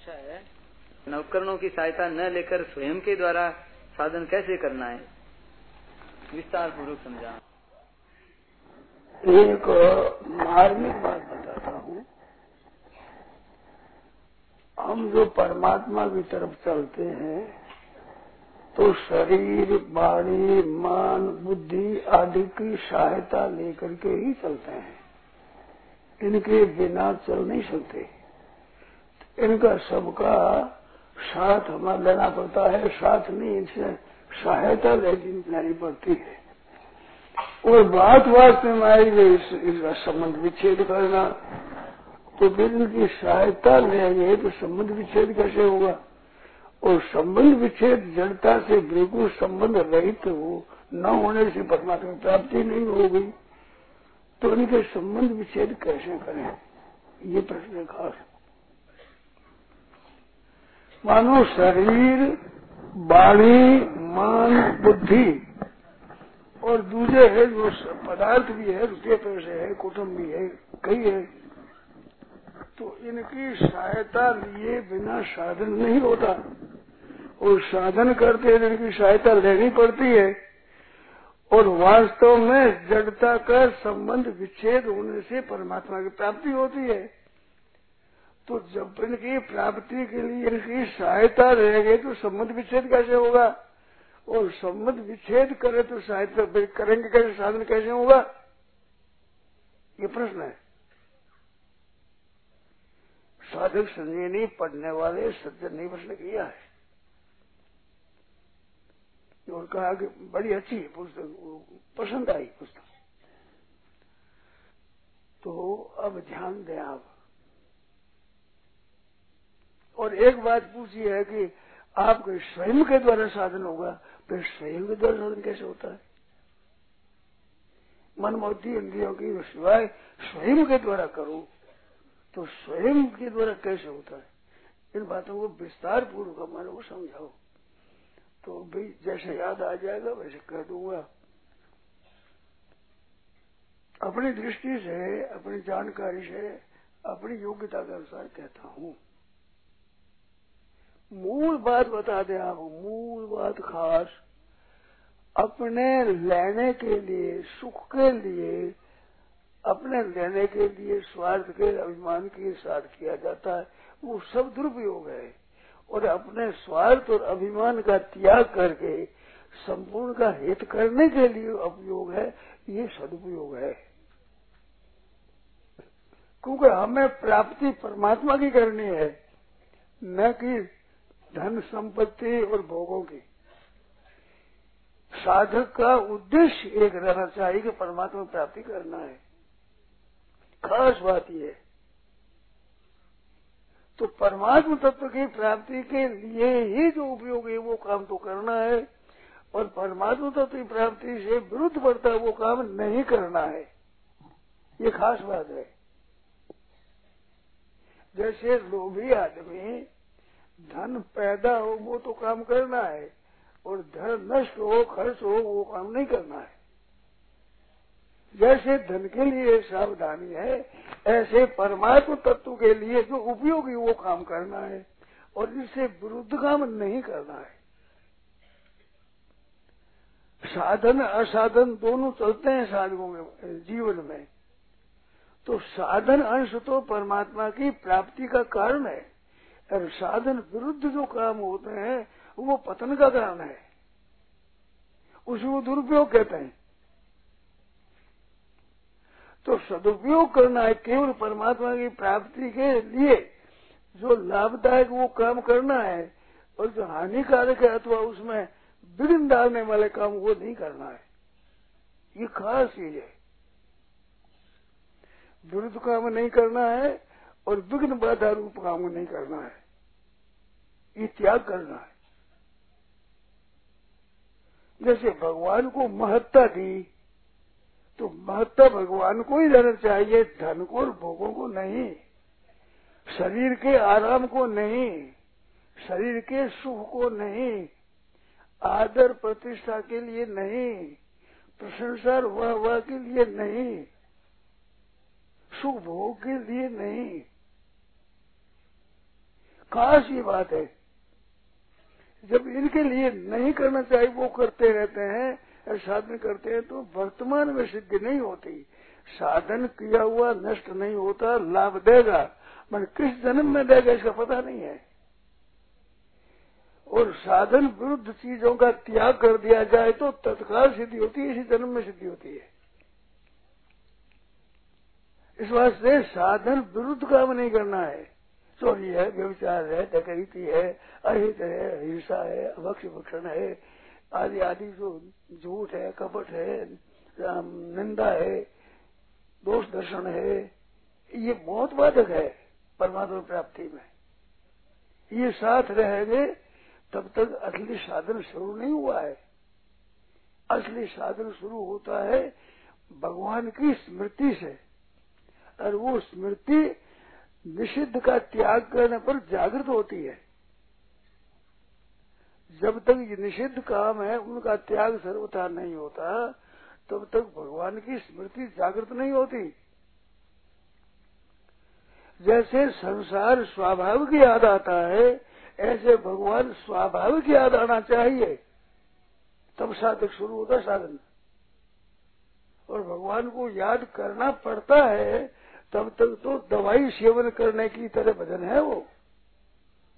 अच्छा है। उपकरणों की सहायता न लेकर स्वयं के द्वारा साधन कैसे करना है? विस्तार पूर्वक समझा। एक, मार्मिक बात बताता हूँ। हम जो परमात्मा की तरफ़ चलते हैं तो शरीर, वाणी, मन, बुद्धि आदि की सहायता लेकर के ही चलते हैं। इनके बिना चल नहीं सकते। इनका सबका साथ हमारा लेना पड़ता है, साथ नहीं इनसे सहायता लेनी पड़ती है। और बात बात में आई गई इसका संबंध विच्छेद करना तो फिर इनकी सहायता लेंगे तो संबंध विच्छेद कैसे होगा? और संबंध विच्छेद जनता से बिल्कुल संबंध रहित हो, न होने से परमात्मा प्राप्ति नहीं होगी। तो इनके संबंध विच्छेद कैसे करें? ये प्रश्न खास मानो शरीर, वाणी, मन, बुद्धि और दूसरे है जो पदार्थ भी है रुपये पैसे है कुटुम्ब भी है, कई है। तो इनकी सहायता लिए बिना साधन नहीं होता। और साधन करते हैं इनकी सहायता लेनी पड़ती है। और वास्तव में जड़ता का संबंध विच्छेद होने से परमात्मा की प्राप्ति होती है। तो जब इनकी प्राप्ति के लिए इनकी सहायता रहेगी तो संबंध विच्छेद कैसे होगा? और संबंध विच्छेद करे तो सहायता करेंगे कैसे? साधन कैसे होगा? ये प्रश्न है। साधक संजीवनी पढ़ने वाले सज्जन ने प्रश्न किया है। और कहा कि बड़ी अच्छी पुस्तक, पसंद आई पुस्तक। तो अब ध्यान दें आप। और एक बात पूछी है कि आपके स्वयं के द्वारा साधन होगा, फिर स्वयं के द्वारा साधन कैसे होता है? मन बुद्धि इंद्रियों की सिवाय स्वयं के द्वारा करो तो स्वयं के द्वारा कैसे होता है? इन बातों को विस्तार पूर्वक हमारे को समझाओ। तो भाई जैसे याद आ जाएगा, वैसे कह दूँगा। अपनी दृष्टि से, अपनी जानकारी से, अपनी योग्यता के अनुसार कहता हूँ। मूल बात बता दें आप, मूल बात खास। अपने लेने के लिए, सुख के लिए, अपने लेने के लिए, स्वार्थ के अभिमान के साथ किया जाता है। वो सब दुरुपयोग है। और अपने स्वार्थ और अभिमान का त्याग करके, संपूर्ण का हित करने के लिए उपयोग है। ये सदुपयोग है। क्योंकि हमें प्राप्ति परमात्मा की करनी है, न कि धन संपत्ति और भोगों की। साधक का उद्देश्य एक रहना चाहिए कि परमात्मा प्राप्ति करना है। खास बात यह तो परमात्मा तत्व की प्राप्ति के लिए ही जो उपयोग है, वो काम तो करना है। और परमात्मा तत्व की प्राप्ति से विरुद्ध पड़ता वो काम नहीं करना है। ये खास बात है। जैसे लोभी आदमी धन पैदा हो, वो तो काम करना है, और धन नष्ट हो, खर्च हो, वो काम नहीं करना है। जैसे धन के लिए सावधानी है, ऐसे परमात्म तत्व के लिए जो उपयोगी वो काम करना है, और जिससे विरुद्ध काम नहीं करना है। साधन, असाधन दोनों चलते हैं साधकों में, जीवन में। तो साधन अंश तो परमात्मा की प्राप्ति का कारण है। और साधन विरुद्ध जो काम होते हैं, वो पतन का कारण है। उसको दुरुपयोग कहते हैं। तो सदुपयोग करना है, केवल परमात्मा की प्राप्ति के लिए जो लाभदायक वो काम करना है और जो हानिकारक है अथवा उसमें विघ्न डालने वाले काम वो नहीं करना है। ये खास चीज़ है। विरुद्ध काम नहीं करना है और विघ्न बाधा रूप काम नहीं करना है। ये त्याग करना है। जैसे भगवान को महत्ता दी तो महत्ता भगवान को ही देना चाहिए, धन को और भोगों को नहीं, शरीर के आराम को नहीं, शरीर के सुख को नहीं, आदर प्रतिष्ठा के लिए नहीं, प्रशंसा वह वह के लिए नहीं, सुख भोग के लिए नहीं। खास ये बात है जब इनके लिए नहीं करना चाहिए, वो करते रहते हैं और साधन करते हैं तो वर्तमान में सिद्धि नहीं होती। साधन किया हुआ नष्ट नहीं होता, लाभ देगा। मन किस जन्म में देगा, इसका पता नहीं है। और साधन विरुद्ध चीज़ों का त्याग कर दिया जाए तो तत्काल सिद्धि होती है, इसी जन्म में सिद्धि होती है। इस वास्ते साधन विरुद्ध काम नहीं करना है। चोरी है व्यविचार है, डकैती है, अहित है हिंसा है, अभक्ष भक्षण है, आदि आदि जो झूठ है, कपट है निंदा है, दोष दर्शन है, ये बहुत बाधक है परमात्मा प्राप्ति में। ये साथ रहेंगे, तब तक असली साधन शुरू नहीं हुआ है। असली साधन शुरू होता है भगवान की स्मृति से, और वो स्मृति निषिद्ध का त्याग करने पर जागृत होती है। जब तक ये निषिद्ध काम है, उनका त्याग सर्वथा नहीं होता, तब तक भगवान की स्मृति जागृत नहीं होती। जैसे संसार स्वाभाविक याद आता है, ऐसे भगवान स्वाभाविक याद आना चाहिए। तब साधक शुरू होता साधन। और भगवान को याद करना पड़ता है तब तक तो दवाई सेवन करने की तरह भजन है वो।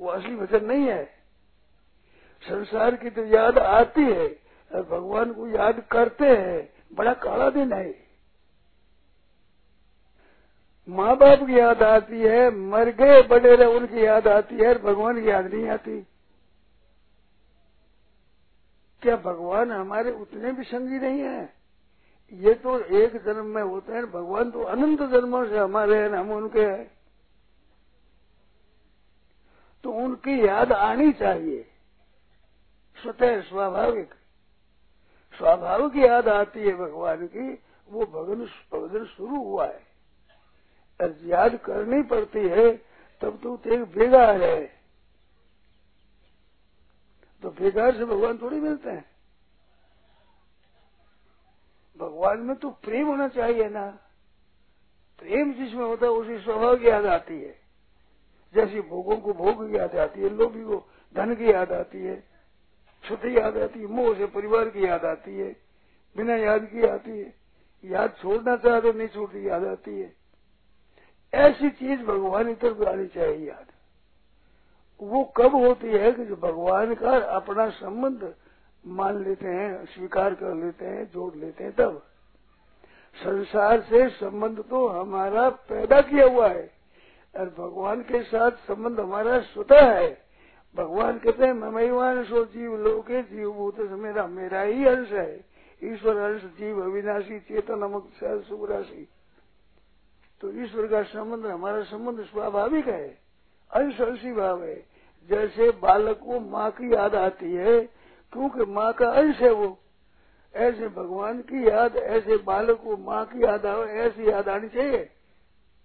वो असली भजन नहीं है। संसार की तो याद आती है और भगवान को याद करते हैं। बड़ा काला दिन है। माँ बाप की याद आती है, मर गए, बड़े रहे, उनकी याद आती है और भगवान की याद नहीं आती। क्या भगवान हमारे उतने भी संगी नहीं है? ये तो एक जन्म में होते हैं, भगवान तो अनंत जन्मों से हमारे हैं, हम उनके हैं। तो उनकी याद आनी चाहिए। स्वतः स्वाभाविक। स्वाभाविक याद आती है भगवान की, वो भगन भगन शुरू हुआ है। याद करनी पड़ती है, तब तो एक बेगार है। तो बेगार से भगवान थोड़ी मिलते हैं। भगवान में तो प्रेम होना चाहिए ना। प्रेम जिसमें होता है, उसी स्वभाव की याद आती है। जैसे भोगों को भोग की याद आती है, लोभी को धन की याद आती है छुट्टी याद आती है, मोह से परिवार की याद आती है, बिना याद की आती है। याद छोड़ना चाहे तो नहीं छोड़ती, याद आती है। ऐसी चीज़ भगवान की तरफ़ आनी चाहिए याद। वो कब होती है कि जो भगवान का अपना संबंध मान लेते हैं, स्वीकार कर लेते हैं, जोड़ लेते हैं, तब। संसार से संबंध तो हमारा पैदा किया हुआ है, और भगवान के साथ संबंध हमारा स्वतः है। भगवान कहते हैं ममैवान सो जीव लोके जीव भूत मेरा मेरा ही अंश है। ईश्वर अंश, जीव अविनाशी, चेतन, अमुक शुभ राशि तो ईश्वर का संबंध, हमारा संबंध स्वाभाविक है, अंश, अंशी भाव है। जैसे बालक को माँ की याद आती है क्योंकि माँ का अंश है वो। ऐसे भगवान की याद, ऐसे बालक को माँ की याद आवे ऐसी याद आनी चाहिए।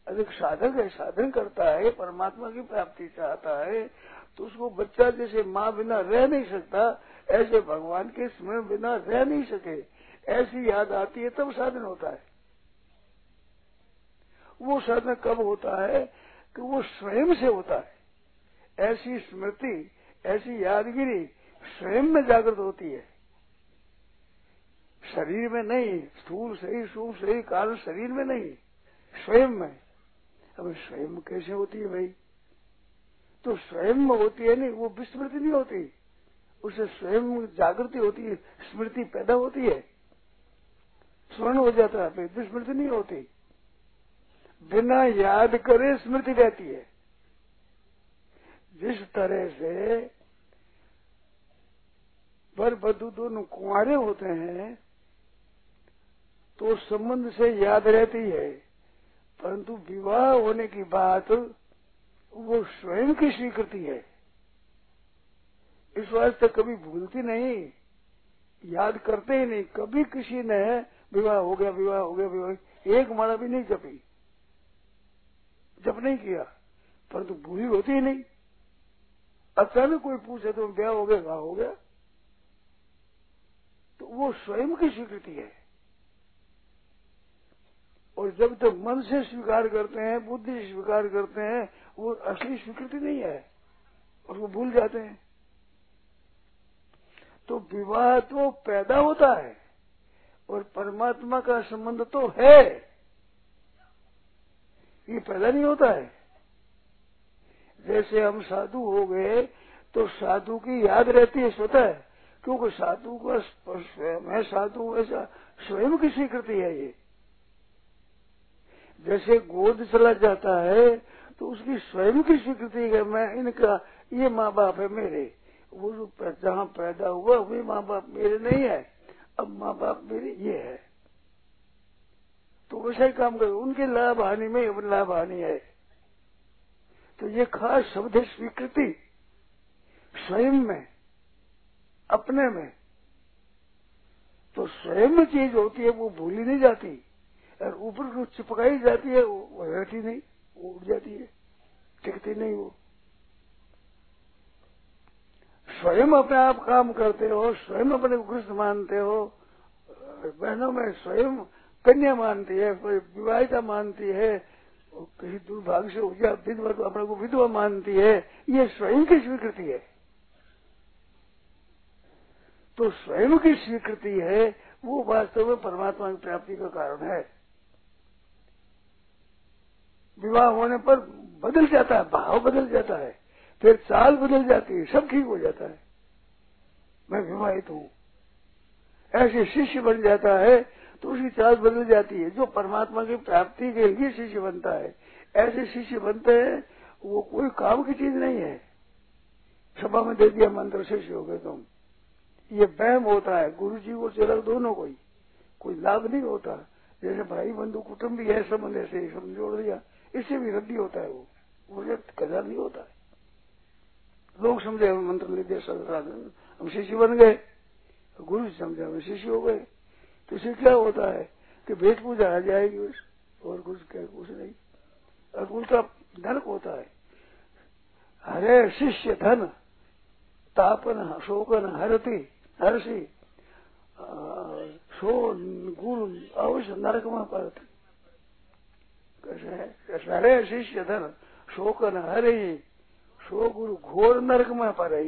अधिक साधक है, साधन करता है, परमात्मा की प्राप्ति चाहता है तो उसको बच्चा जैसे माँ बिना रह नहीं सकता, ऐसे भगवान के स्मरण बिना रह नहीं सके। ऐसी याद आती है, तब साधन होता है। वो साधन कब होता है कि वो स्वयं से होता है। ऐसी स्मृति, ऐसी यादगिरी स्वयं में जागृत होती है। शरीर में नहीं, स्थूल सही सूक्ष्म सही कारण शरीर में नहीं, स्वयं में। अब स्वयं कैसे होती है भाई? तो स्वयं में होती है नहीं, वो विस्मृति नहीं होती। उसे स्वयं जागृति होती है, स्मृति पैदा होती है। स्वर्ण हो जाता है विस्मृति नहीं होती। बिना याद करे स्मृति रहती है। जिस तरह से वर वधु दोनों कुंवारे होते हैं तो संबंध से याद रहती है। परंतु विवाह होने की बात, वो स्वयं की स्वीकृति है। इस वास्ते कभी भूलती नहीं, याद करते ही नहीं, कभी किसी ने विवाह हो गया, विवाह हो गया, विवाह एक माला भी नहीं जपी। जप नहीं किया, परंतु भूली होती ही नहीं। अचानक कोई पूछे तो ब्याह हो गया हो गया वो स्वयं की स्वीकृति है। और जब तक मन से स्वीकार करते हैं, बुद्धि से स्वीकार करते हैं, वो असली स्वीकृति नहीं है और वो भूल जाते हैं। तो विवाह तो पैदा होता है और परमात्मा का संबंध तो है। ये पैदा नहीं होता है। जैसे हम साधु हो गए तो साधु की याद रहती है स्वतः। क्योंकि साधु का मैं साधु ऐसा स्वयं की स्वीकृति है ये। जैसे गोद चला जाता है तो उसकी स्वयं की स्वीकृति है, मैं इनका, ये माँ बाप है मेरे। वो जो जहाँ पैदा हुआ, वे माँ बाप मेरे नहीं है। अब माँ बाप मेरे ये है। तो वैसा ही काम करो, उनके लाभ हानि में लाभ हानि है। तो ये खास शब्द है स्वीकृति। स्वयं में। अपने में। तो स्वयं चीज़ होती है, वो भूली नहीं जाती। और ऊपर को चिपकाई जाती है, वो रहती नहीं, वो उड़ जाती है, टिकती नहीं वो। स्वयं अपने आप काम करते हो, स्वयं अपने को कृष्ण मानते हो बहनों में स्वयं कन्या मानती है, कोई विवाहिता मानती है कहीं दुर्भाग्य से हो गया विधवा तो अपने को विधवा मानती है, ये स्वयं की स्वीकृति है। तो स्वयं की स्वीकृति है, वो वास्तव में परमात्मा की प्राप्ति का कारण है। विवाह होने पर बदल जाता है, भाव बदल जाता है, फिर चाल बदल जाती है, सब ठीक हो जाता है। मैं विवाहित हूँ। ऐसे शिष्य बन जाता है तो उसकी चाल बदल जाती है, जो परमात्मा की प्राप्ति के लिए शिष्य बनता है। ऐसे शिष्य बनते हैं, वो कोई काम की चीज़ नहीं है। सभा में दे दिया मंत्र, शिष्य हो गए तुम। ये वहम होता है गुरु जी को चलक दोनों को ही। कोई लाभ नहीं होता। जैसे भाई बंधु कुटुम्ब भी है संबंध ऐसे जोड़ दिया। इससे भी रद्दी होता है वो। मुझे कदर नहीं होता है। लोग समझे मंत्र ले दिया हम शिष्य बन गए। गुरु जी समझा, हम शिष्य हो गए। तो इसे क्या होता है कि भेट पूजा आ जाएगी उस, और कुछ क्या कुछ नहीं। और उनका धन होता है। हरे शिष्य धन, तापन, शोकन, हरती। हर्षि सो गुरु अवश्य नरक में पड़ते हरे शिष्य धन शोक न हरे सो गुरु घोर नरक में पड़े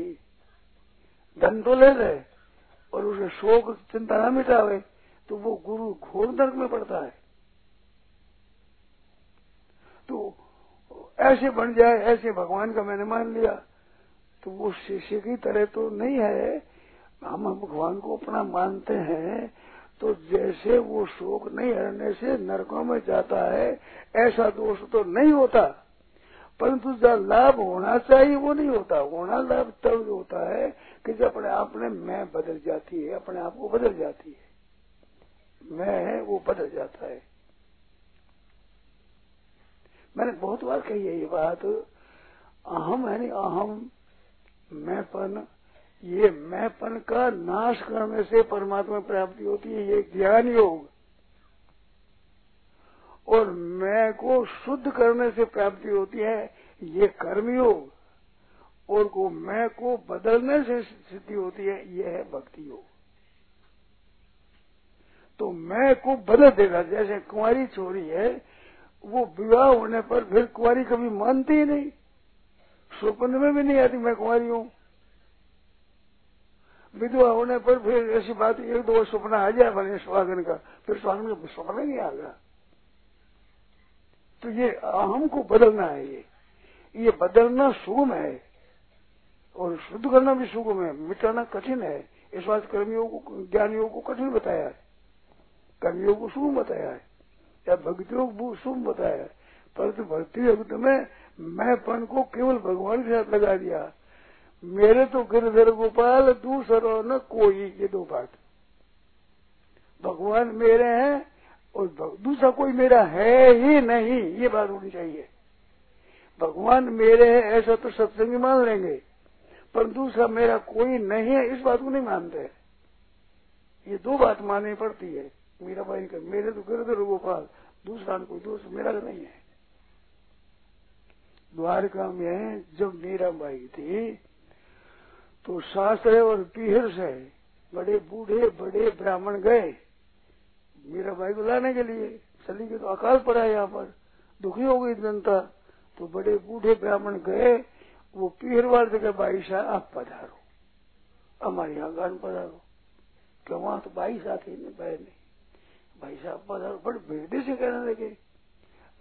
धन तो ले रहे और उसे शोक चिंता न मिटावे तो वो गुरु घोर नरक में पड़ता है। तो ऐसे बन जाए, ऐसे भगवान का मैंने मान लिया तो वो शिष्य की तरह तो नहीं है हम भगवान को अपना मानते हैं तो जैसे वो शोक नहीं हरने से नरकों में जाता है, ऐसा दोष तो नहीं होता। परंतु जब लाभ होना चाहिए, वो नहीं होता। होना लाभ तब होता है कि जब अपने आप में मैं बदल जाती है, अपने आप को बदल जाती है। मैं है, वो बदल जाता है। मैंने बहुत बार कही है ये बात, अहम है नहीं अहम मैंपन ये मैंपन का नाश करने से परमात्मा प्राप्ति होती है, ये ज्ञान योग। और मैं को शुद्ध करने से प्राप्ति होती है, ये कर्मयोग और को मैं को बदलने से सिद्धि होती है, ये है भक्ति योग। तो मैं को बदल देगा, जैसे कुंवारी छोरी है, वो विवाह होने पर फिर कुंवारी कभी मानती ही नहीं। स्वप्न में भी नहीं आती, मैं कुंवारी हूँ। विधवा होने पर फिर ऐसी बात एक दो सपना आ जाए बने स्वागन का, फिर स्वागन का सपना नहीं आ गया तो ये अहम को बदलना है ये। ये बदलना सुगम है, और शुद्ध करना भी सुगम है, मिटाना कठिन है। इस बात कर्मियों को, ज्ञानियों को कठिन बताया है। कर्मियों को सुगम बताया है, या भक्तियों को सुगम बताया है। परंतु भक्ति भक्त में मैंपन को केवल भगवान के साथ लगा दिया। मेरे तो गिरधर गोपाल दूसरो न कोई ये दो बात। भगवान मेरे हैं और दूसरा कोई मेरा है ही नहीं, ये बात होनी चाहिए। भगवान मेरे हैं, ऐसा तो सत्संग मान लेंगे, पर दूसरा मेरा कोई नहीं है, इस बात को नहीं मानते ये दो बात माननी पड़ती है। मेरा भाई का मेरे तो गिरधर गोपाल, दूसरा कोई दोस्त मेरा नहीं है। द्वारका में जब मीरा बाई थी तो शास्त्र और पीहर से बड़े बूढ़े, बड़े ब्राह्मण गए। मेरा भाई को लाने के लिए चली गई तो अकाल पड़ा यहाँ पर। दुखी हो गई जनता। तो बड़े बूढ़े ब्राह्मण गए। वो पीरवाड़ जगह भाई साहब, आप पधारो। हमारे यहाँ गान पधारो। क्यों? वहाँ तो भाई साथ ही नहीं भाई नहीं। भाई साहब पधारो। बड़े बेदे से कहने लगे।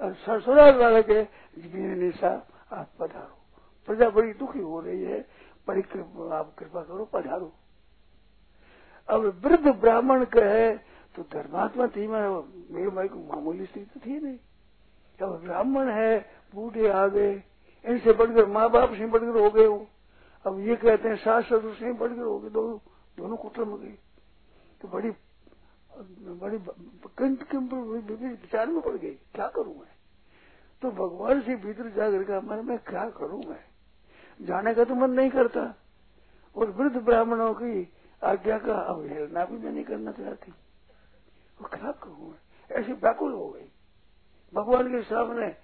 और ससुराल वाले के साहब, आप पधारो। प्रजा बड़ी दुखी हो रही है। बड़ी आप कृपा करो, पधारो। अब वृद्ध ब्राह्मण कहे तो धर्मात्मा थी, मैं मेरे भाई को मामूली स्थिति तो थी नहीं। अब ब्राह्मण है, बूढ़े आ गए, इनसे बढ़कर माँ बाप से बढ़कर हो गए हो अब ये कहते हैं सास ससुर से बढ़कर हो गए, दोनों दोनों कुटुम्ब गए। तो बड़ी बड़ी विचार में पड़ गई, क्या करूँ मैं? तो भगवान से भीतर जाकर का मन में क्या करूँ मैं? जाने का तो मन नहीं करता। और वृद्ध ब्राह्मणों की आज्ञा का अवहेलना भी मैं नहीं करना चाहती। वो क्या कहूँ? ऐसी व्याकुल हो गई। भगवान के सामने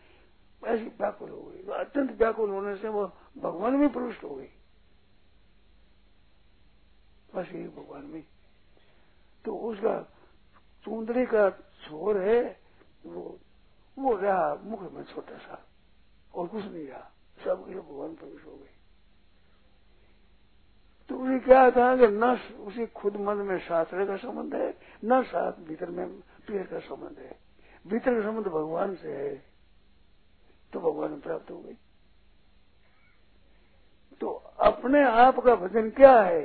ऐसी व्याकुल हो गई। अत्यंत व्याकुल होने से वो भगवान में पुरुष हो गई। बस यही भगवान में। तो उसका चूंदड़ी का छोर है, वो वो रहा मुख में छोटा सा, और कुछ नहीं रहा। सब भगवान प्रवेश हो गए। तो उसे क्या था कि न उसे खुद मन में शास्त्र का संबंध है, न साथ भीतर में प्रिय का संबंध है। भीतर का संबंध भगवान से है तो भगवान प्राप्त हो गई तो अपने आप का भजन क्या है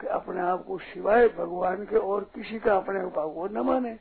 कि अपने आप को सिवाय भगवान के और किसी का अपने उपाय को न माने?